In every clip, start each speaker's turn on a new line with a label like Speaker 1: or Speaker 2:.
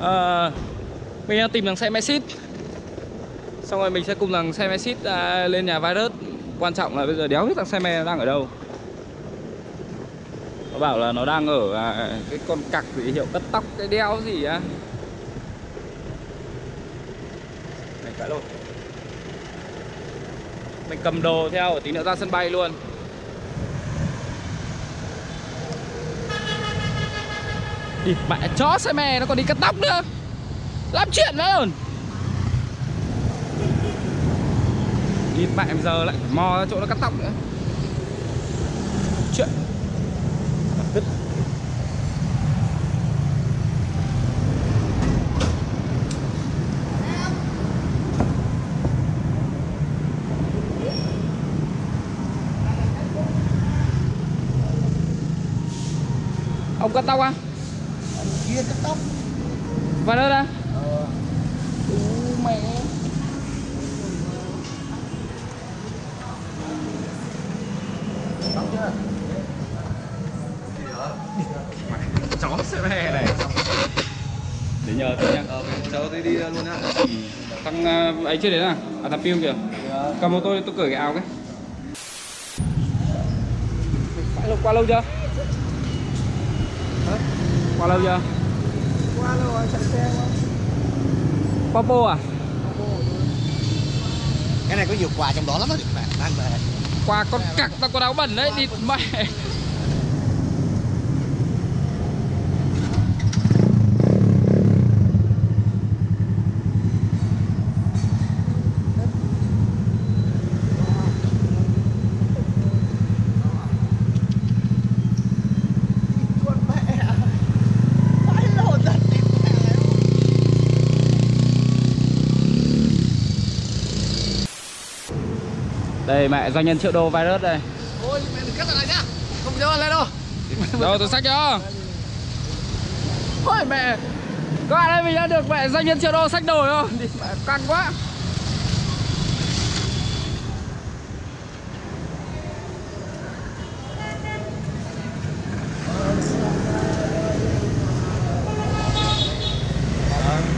Speaker 1: à, Mình đang tìm thằng xe Mercedes Xong rồi mình sẽ cùng thằng xe Mercedes à, lên nhà virus Quan trọng là bây giờ đéo biết thằng xe me đang ở đâu. Nó bảo là nó đang ở à, cái con cặc gì hiệu cắt tóc cái đeo gì á. Này cãi lộn Mình cầm đồ theo tí nữa ra sân bay luôn. Địt mẹ, chó xe mè nó còn đi cắt tóc nữa. Làm chuyện nữa rồi Địt mẹ em giờ lại phải mò ra chỗ nó cắt tóc nữa. Chuyện. Vứt Ông cắt tóc à?
Speaker 2: Kia cắt tóc
Speaker 1: Vào đâu ra?
Speaker 2: ờ mẹ tóc chưa
Speaker 1: Chó xe mè này Để nhờ tôi nha
Speaker 2: ờ cháu tôi đi luôn á
Speaker 1: Thằng ờ, ấy chưa đến à? À thằng Pium kìa Cầm ô tô đi tôi cởi cái áo cái Qua lâu, qua lâu chưa?
Speaker 2: Hả?
Speaker 1: Qua lâu chưa?
Speaker 2: Rồi chạy xe quá
Speaker 1: Popo à?
Speaker 2: cái này có nhiều quà trong đó lắm á bạn về
Speaker 1: Qua con cặc tao có áo bẩn đấy, đi mẹ Đây mẹ doanh nhân triệu đô virus đây.
Speaker 2: Thôi mẹ đừng cắt lại nhá. Không cho lên đâu.
Speaker 1: Đâu tôi xách cho Ôi mẹ. Các bạn ơi mình đã được mẹ doanh nhân triệu đô xách đồ không Đi. Mẹ căng quá.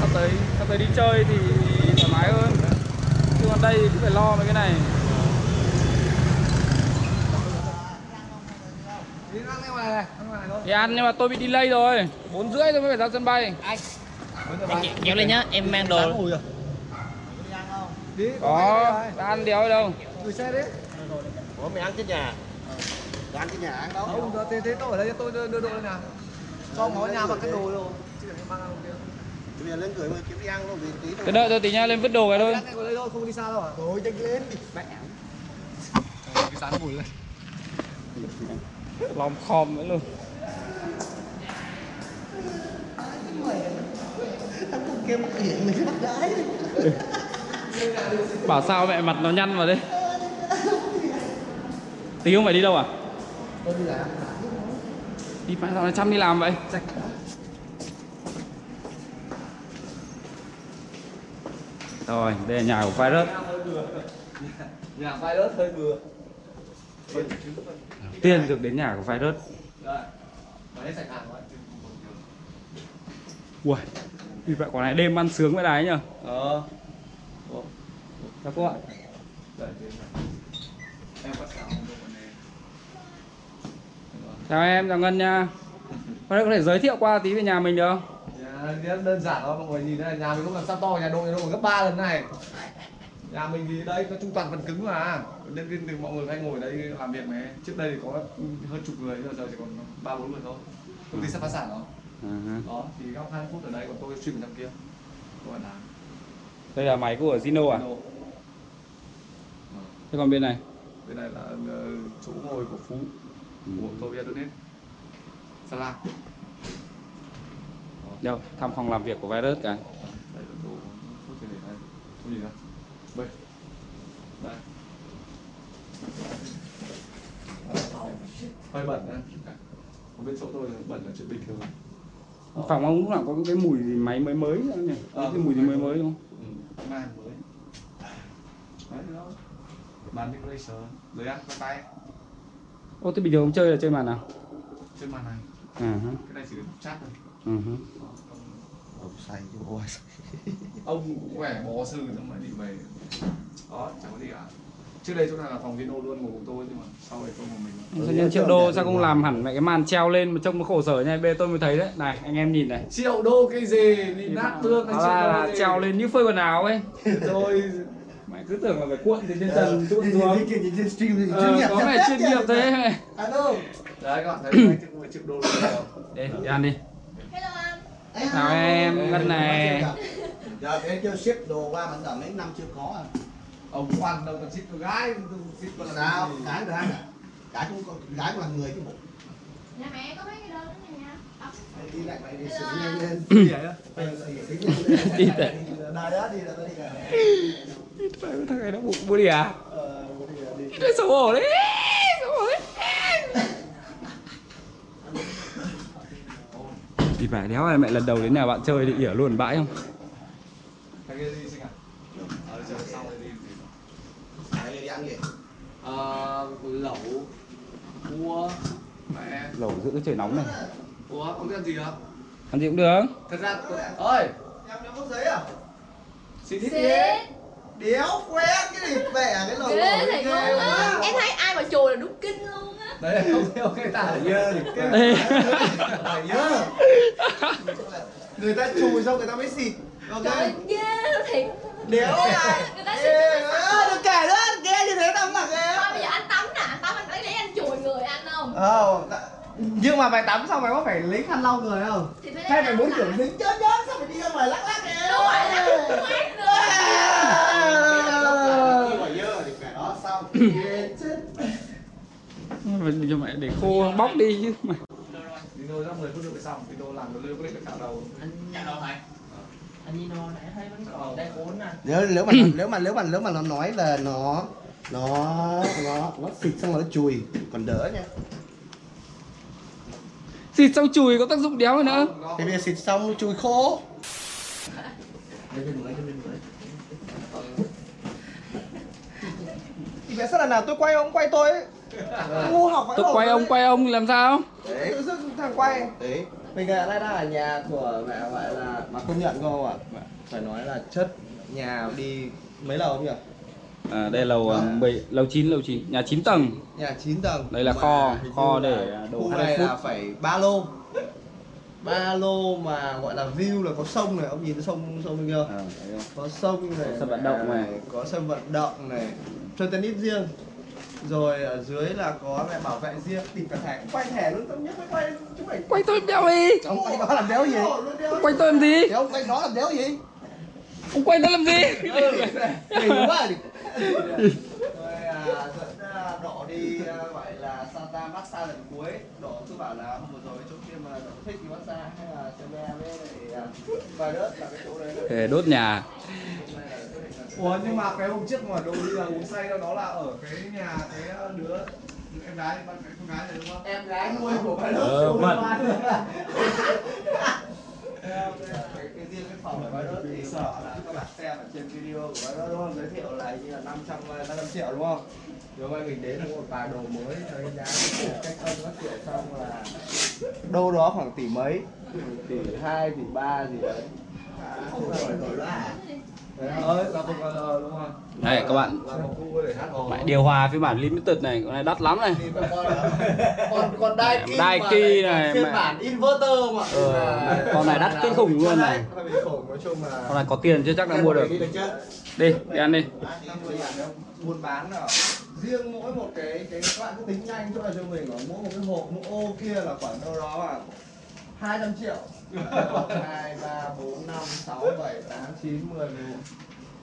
Speaker 1: Sắp tới, sắp tới đi chơi thì thoải mái hơn. Chứ còn đây thì cũng phải lo mấy cái này
Speaker 2: đi ăn cái ngoài này ăn ngoài này thôi
Speaker 1: Thì ăn nhưng mà tôi bị delay rồi. 4 rưỡi tôi mới phải ra sân bay.
Speaker 2: Anh.
Speaker 3: Anh kéo- kéo lên nhá, em mang đồ.
Speaker 2: đi
Speaker 1: Có, ăn đéo ở đâu.
Speaker 2: Gửi xe đi.
Speaker 3: Ủa mày ăn trên nhà?
Speaker 2: ăn cái nhà ăn đâu? Không giờ thế thế tôi ở đây tôi đưa, đưa đồ lên nào cho máu nhà vào cái đồ rồi chứ đừng mang ăn kia
Speaker 4: Bây giờ lên gửi mà kiếm đi ăn luôn vì tí
Speaker 1: Tôi đợi tôi tí nha lên vứt đồ cái thôi.
Speaker 2: Không đi xa đâu à rồi nhanh lên đi. Mẹ cái sán mùi lên
Speaker 1: Lòm khòm nữa luôn. Bảo sao mẹ mặt nó nhăn vào đây Tí không phải đi đâu à?
Speaker 2: đi làm
Speaker 1: Đi phải sao nó chăm đi làm vậy? Rồi, đây là nhà của virus
Speaker 2: nhà vai đất hơi vừa
Speaker 1: tiền được đến nhà của virus Ui, vì vậy quả này đêm ăn sướng với đái nhờ.
Speaker 2: Ờ.
Speaker 1: Chào cô ạ? Chào em, chào Ngân nha. Có có thể giới thiệu qua tí về nhà mình được không?
Speaker 2: nhà rất đơn giản thôi mọi người nhìn đây nhà mình cũng làm sao to nhà đội nhà đội gấp 3 lần này nhà mình thì đây có trung toàn phần cứng mà. Nhân viên thì mọi người hay ngồi đây làm việc này. Trước đây thì có hơn chục người bây giờ chỉ còn ba bốn người thôi. Công ty sắp phá sản rồi
Speaker 1: À, ha.
Speaker 2: đó thì góc 20 phút ở đây còn tôi stream ở trong kia. Tôi bạn làm.
Speaker 1: Đây là máy của Zino à?
Speaker 2: Ờ,
Speaker 1: Thế còn bên này?
Speaker 2: bên này là ờ, chỗ ngồi của phú của tôi giờ hết Sala
Speaker 1: Đâu, thăm phòng làm việc của virus cái
Speaker 2: đây là chỗ phút để đây. Không nhìn ra đây đây hơi bẩn nha không biết chỗ tôi bẩn là chuyện bình thường.
Speaker 1: Phòng ông lúc nào có cái mùi gì máy mới mới nữa nhỉ?
Speaker 2: Ờ,
Speaker 1: cái mùi gì mới mới đúng không?
Speaker 2: ừ, mới. Đấy đó. Màn decoration dưới ăn tay tay.
Speaker 1: Ô, thế bình thường ông chơi là chơi màn nào?
Speaker 2: trên màn này.
Speaker 1: À, ha.
Speaker 2: cái này chỉ chat thôi.
Speaker 1: Ừ, hứ.
Speaker 2: Đó, còn
Speaker 4: ông say chứ ôi
Speaker 2: ông khỏe bó sư xong rồi đi về đó chẳng có gì cả. Trước đây chỗ này là phòng viên ô luôn ngủ tôi nhưng mà sau này tôi một mình
Speaker 1: nhân triệu đô sao không làm hẳn lại cái màn treo lên mà trông nó khổ sở nha giờ tôi mới thấy đấy. Này anh em nhìn này.
Speaker 2: Triệu đô cái gì? Nhìn nát tương
Speaker 1: nó là treo lên như phơi quần áo ấy.
Speaker 2: Rồi.
Speaker 1: Mày cứ tưởng là phải cuộn từ trên trần cuộn xuống
Speaker 4: Nhìn nhìn trên stream thì
Speaker 1: Ờ,
Speaker 4: chuyên nghiệp
Speaker 1: có vẻ chuyên nghiệp thế.
Speaker 4: Alo.
Speaker 2: Đấy các bạn thấy anh triệu triệu đô không
Speaker 1: đây đi ăn đi.
Speaker 5: Hello anh
Speaker 1: chào em ngân này.
Speaker 4: giờ cái kêu ship đồ qua mà tầm mấy năm chưa có à
Speaker 2: ông quan đâu còn ship con gái ship con
Speaker 4: sao?
Speaker 2: gì?
Speaker 4: cái được ăn à cái cũng con gái cũng là người chứ bộ.
Speaker 5: Nhà mẹ có mấy cái đơn đó nha.
Speaker 4: Đi lại mày đi xử nhanh lên.
Speaker 2: Gì vậy?
Speaker 4: Nhanh lên.
Speaker 1: Đi đây.
Speaker 4: đây đó đi là tao đi cả
Speaker 1: phải thằng này nó bụng bố đi à?
Speaker 4: Ờ đi đi.
Speaker 1: Cái xấu hổ đấy. Xấu hổ đấy. Thì phải đéo này mẹ lần đầu đến nhà bạn chơi thì ỉa luôn bãi không
Speaker 2: ờ chờ sau rồi đi. Gì
Speaker 4: Mày đi ăn gì
Speaker 2: ờ lẩu cua mẹ.
Speaker 1: Lẩu giữ trời nóng này.
Speaker 2: Ủa ông biết ăn gì không
Speaker 1: ăn gì cũng được.
Speaker 2: Thật ra ơi
Speaker 4: em đeo có giấy à?
Speaker 2: Xin ít đi.
Speaker 4: Đéo quen cái gì? Vẻ cái lẩu
Speaker 5: Ghê
Speaker 4: lẩu
Speaker 5: thầy
Speaker 4: ghê quá.
Speaker 5: Em thấy ai mà chùi là đúng kinh luôn á.
Speaker 2: Đấy không theo cái tả
Speaker 4: Dơ thì cái
Speaker 1: Ê.
Speaker 4: phải nhớ. Người ta chùi xong người ta mới xịt. Ok.
Speaker 5: Luôn thiệt
Speaker 4: đéo à
Speaker 5: Người ta xịt
Speaker 4: quá đừng kể nữa ghê như thế tao cũng là ghê.
Speaker 5: Thôi bây giờ anh tắm nè Anh tắm anh lấy để anh chùi người anh không?
Speaker 4: Ờ nhưng mà mày tắm xong mày có phải lấy khăn lau người không?
Speaker 5: Thì phải
Speaker 4: hay mày muốn kiểu dính chớn chớn xong mày đi ra ngoài lắc lắc kìa
Speaker 5: Đúng rồi là quét
Speaker 4: đó
Speaker 1: Mình cho mẹ để khô bóc đi chứ mày.
Speaker 2: Đi thôi ra 10 phút nữa mới xong. Video làm nó lưu clip phải cạo đầu.
Speaker 3: Anh đâu thầy?
Speaker 4: Nếu nếu mà nếu mà nếu mà nếu mà nó nói là nó nó nó nó xịt xong rồi nó chùi còn đỡ nha.
Speaker 1: Xịt xong chùi có tác dụng đéo nữa.
Speaker 4: Thì bây giờ xịt xong chùi khô. Mẹ sao lần nào tôi quay ông quay tôi ấy? Ngu học
Speaker 1: tôi quay ông quay ông làm sao?
Speaker 4: Đấy tự dưng thằng quay. Đấy mình lại đang ở nhà của mẹ gọi là mà công nhận không ạ? Phải nói là chất nhà đi mấy lầu không nhỉ?
Speaker 1: À, đây là lầu à, bảy lầu 9 lầu 9 nhà 9 tầng.
Speaker 4: Nhà 9 tầng.
Speaker 1: Đây là
Speaker 4: Mà
Speaker 1: kho, kho để đồ
Speaker 4: khu
Speaker 1: 20
Speaker 4: này là phải ba lô. Ba lô mà gọi là view là có sông này ông nhìn sông sông chưa
Speaker 1: à, thấy không?
Speaker 4: có sông này
Speaker 1: Có sân vận động này.
Speaker 4: có sân vận động này. Chơi tennis riêng rồi ở dưới là có mẹ bảo vệ riêng tìm cả thẻ cũng quay thẻ luôn tôi nhắc mới quay chúng mày
Speaker 1: quay tôi đéo gì
Speaker 4: ông quay đó làm đéo gì?
Speaker 1: Ông quay tôi làm gì?
Speaker 4: Thì ông quay đó làm đéo gì?
Speaker 1: Ông quay nó làm gì?
Speaker 4: Kỳ quá thì rồi à, độ đi à, gọi là Santa massage lần cuối. Độ cứ bảo là hôm vừa rồi chỗ kia mà độ thích thì massage hay là xe me với lại vài đớt là cái chỗ đấy.
Speaker 1: Để đốt nhà
Speaker 2: ủa nhưng mà cái hôm trước mà đồ đi là uống say đâu đó là ở cái nhà cái đứa em gái bạn cái con gái này đúng không?
Speaker 4: Em gái nuôi của vài đớt
Speaker 1: Ờ,
Speaker 4: bên cái, cái riêng cái phòng của đớt thì sợ là các bạn xem ở trên video của đớt đúng không? Giới thiệu là như là 500 500 triệu đúng không? Rồi mai mình đến mua một vài đồ mới cho cái giá cách âm các kiểu xong là đâu đó khoảng tỷ mấy tỷ hai tỷ ba gì đấy. Không phải nổi loa
Speaker 2: ơi
Speaker 1: Đây các bạn. Mẹ điều hòa phiên bản limited này con này đắt lắm này.
Speaker 4: Còn còn Daikin
Speaker 1: Daikin
Speaker 4: mà
Speaker 1: này,
Speaker 4: phiên bản inverter mà.
Speaker 1: Ờ, con này đắt kinh khủng luôn này. con này có tiền chưa chắc đã mua được.
Speaker 4: Đi
Speaker 1: đi ăn đi.
Speaker 4: Buôn bán riêng mỗi một cái cái các bạn cứ tính nhanh cho là cho mình ở mỗi một cái hộp một ô kia là khoảng đâu đó là 200 triệu. 2, 3, 4, 5, 6, 7, 8, 9, 10, 11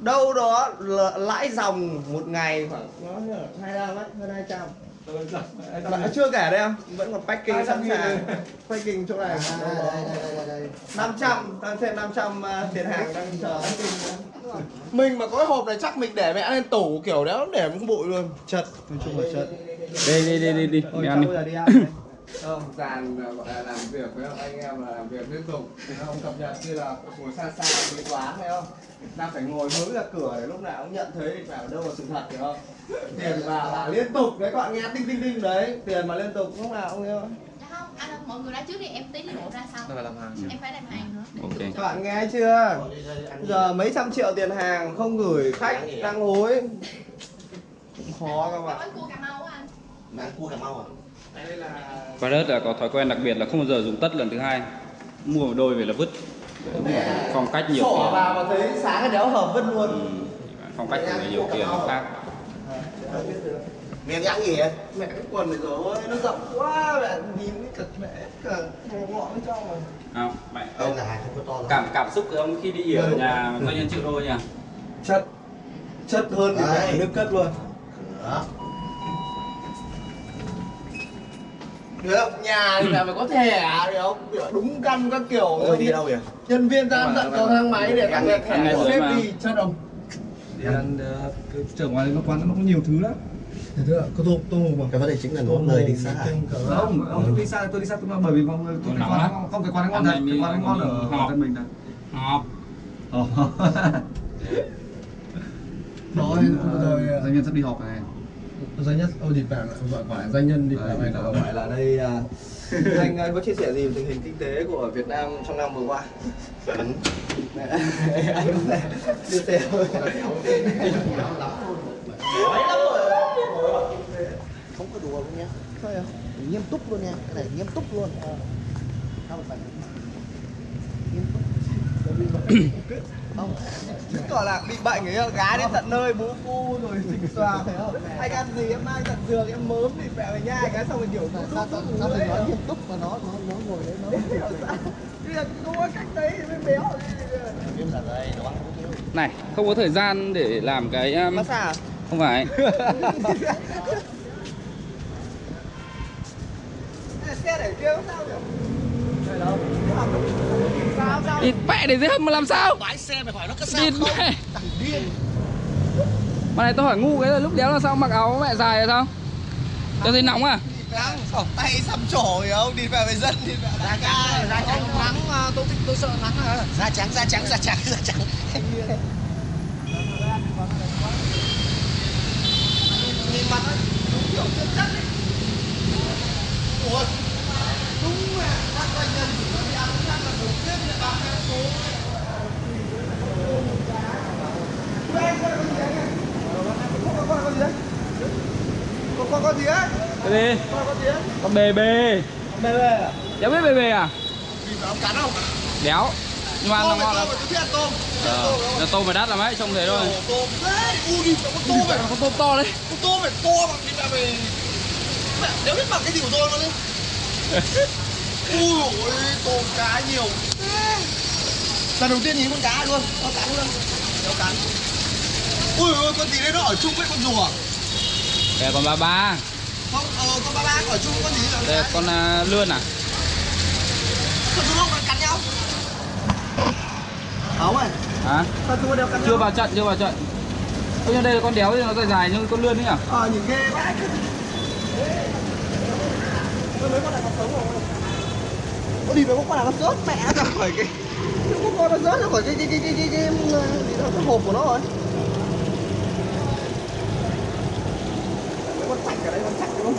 Speaker 4: đâu đó lãi dòng một ngày khoảng nó 25 lắm, hơn 200 Mà chưa kể đây không? Vẫn còn packing sẵn sàng. Packing chỗ này đâu đó. 500, tăng thêm 500 uh, tiền hàng đang chờ Mình mà có cái hộp này chắc mình để mẹ lên tủ kiểu đó để cái bụi luôn. Chật, nói chung là chật.
Speaker 1: Đi đi đi đi đi đi ăn đi.
Speaker 4: giờ đi ăn không, dàn gọi là làm việc với anh em là làm việc liên tục. Không? Cập nhật như là ngồi xa xa kế toán thấy không? Đang phải ngồi hướng ra cửa để lúc nào cũng nhận thấy thì phải ở đâu là sự thật hiểu không? Tiền vào là liên tục đấy các bạn nghe tinh tinh tinh đấy. Tiền mà liên tục lúc nào cũng nghe không?
Speaker 5: Không anh ơi mọi người ra trước đi em tí đi bộ ra sau.
Speaker 2: Đây là làm hàng
Speaker 5: em phải làm hàng nữa để
Speaker 1: Ok.
Speaker 5: chụp
Speaker 4: Các bạn nghe chưa? Giờ mấy trăm triệu tiền hàng không gửi khách đang hối khó các bạn
Speaker 5: bánh cua cà mau anh.
Speaker 4: Bán cua Cà Mau à? Đây là
Speaker 1: có thói quen đặc biệt là không bao giờ dùng tất lần thứ hai. Mua một đôi về là vứt. Phong cách nhiều
Speaker 4: sổ
Speaker 1: tiền
Speaker 4: vào mà thấy sáng cái đéo hợp vứt luôn.
Speaker 1: Ừ, phong cách của người nhiều tiền nó khác.
Speaker 4: Mẹ dáng gì vậy? Mẹ cái quần này rồi nó rộng quá mẹ nhìn cái cực mẹ cả ngọn bên trong rồi.
Speaker 1: Không mẹ
Speaker 4: Đây là không có to lắm.
Speaker 1: cảm cảm xúc của ông khi đi ở nhà doanh nhân triệu đô nhỉ?
Speaker 4: Chất Chất hơn thì mẹ nước cất luôn Được không? Nhà thì mẹ phải có thẻ được không? Kiểu Đúng căn các kiểu
Speaker 6: Ôi đi đâu vậy?
Speaker 4: Nhân viên ra tận cầu thang máy để tặng thẻ
Speaker 1: mà.
Speaker 4: đi chất không?
Speaker 2: Thì ăn ờ, cái trưởng ngoài nó quán nó có nhiều thứ lắm
Speaker 6: Thế ạ, có tôm hùm mà. Cái vấn đề chính là nó lời đi xa.
Speaker 2: không ông đi xa tôi đi xa tôi mà bởi vì mọi người tôi quán không cái quán ngon
Speaker 1: Ăn
Speaker 2: thật
Speaker 1: này
Speaker 2: cái quán ngon ở thân mình thật
Speaker 1: ngọt
Speaker 2: Ồ.
Speaker 6: Đó, rồi
Speaker 2: doanh nhân sắp đi họp này
Speaker 6: doanh nhân, ô đi vào gọi quả doanh nhân đi vào này
Speaker 4: Không phải là đây là anh anh có chia sẻ gì về tình hình kinh tế của Việt Nam trong năm vừa qua? Anh chia sẻ
Speaker 7: không có đùa luôn à nghiêm túc luôn nha. Cái này nghiêm túc luôn. Phải túc không
Speaker 4: Chứng tỏ là bị bệnh ấy gái đến tận nơi bố cu rồi xịt xòa thấy không? Anh ăn gì em mang tận giường em mớm thì mẹ về nhà cái xong rồi kiểu
Speaker 7: sao sao sao nói nghiêm túc mà nó nó nó ngồi đấy nó
Speaker 4: Bây giờ không có cách đấy thì mới béo.
Speaker 1: Này không có thời gian để làm cái um,
Speaker 4: Massage à?
Speaker 1: không phải.
Speaker 4: Xe để kia không sao được Sao sao
Speaker 1: đi mẹ để dưới hầm mà làm sao?
Speaker 7: Bãi xe mày hỏi nó có
Speaker 1: đi mẹ. Mà này tôi hỏi ngu cái là lúc đéo là sao? Mặc áo mẹ dài là sao? Cho thấy nóng à?
Speaker 4: tay xăm trổ hiểu không? Đi về với dân đi về
Speaker 7: da trắng da trắng nắng à, tôi thích tôi sợ nắng à. Da trắng da trắng da trắng da trắng.
Speaker 4: Nhìn mặt đúng kiểu chân chất ấy. Ủa? Đúng mà, các doanh nhân con con gì? Đấy Con con gì Con
Speaker 1: con bề bề
Speaker 4: Bê bê à?
Speaker 1: đéo. Biết bề bề à
Speaker 4: Vì ông cắn không?
Speaker 1: đéo nhưng mà ăn nó ngon lắm ờ nó tôm phải đắt lắm ấy trông thế thôi.
Speaker 4: Tôm đấy, u đi, có tôm phải
Speaker 1: con tôm to đấy.
Speaker 4: Con tôm phải to bằng thì mẹ mày. Mẹ, đéo biết bằng cái gì của tôi luôn đấy Ui ôi, tôm cá nhiều. Lần đầu tiên nhìn con cá luôn, nó cắn luôn. Nó cắn. Ui ôi, con gì đấy nó ở chung với con rùa.
Speaker 1: Đây con ba ba.
Speaker 4: Không, ờ, con ba ba ở chung với con gì? Là
Speaker 1: đây con à, lươn à?
Speaker 4: Con chú không cắn nhau. Áo ơi,
Speaker 1: hả?
Speaker 4: Con chú đều cắn
Speaker 1: chưa
Speaker 4: nhau.
Speaker 1: vào trận chưa vào trận. Ôi nhưng đây là con đéo thì nó dài dài như con lươn đấy nhỉ?
Speaker 4: Ờ, nhìn ghê vãi Mấy con này còn sống rồi Ôi đi có con nào nó rớt mẹ ra khỏi cái Có con nó rớt ra khỏi cái cái cái cái cái cái, đó, cái hộp của nó rồi. Con sạch ở đây, con sạch đúng không?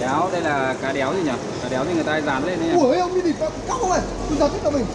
Speaker 1: đéo đây là cá đéo gì nhỉ? Cá đéo thì người ta dán lên đấy nhỉ?
Speaker 4: Ủa ông đi đi cóc không này, tôi giật hết cả mình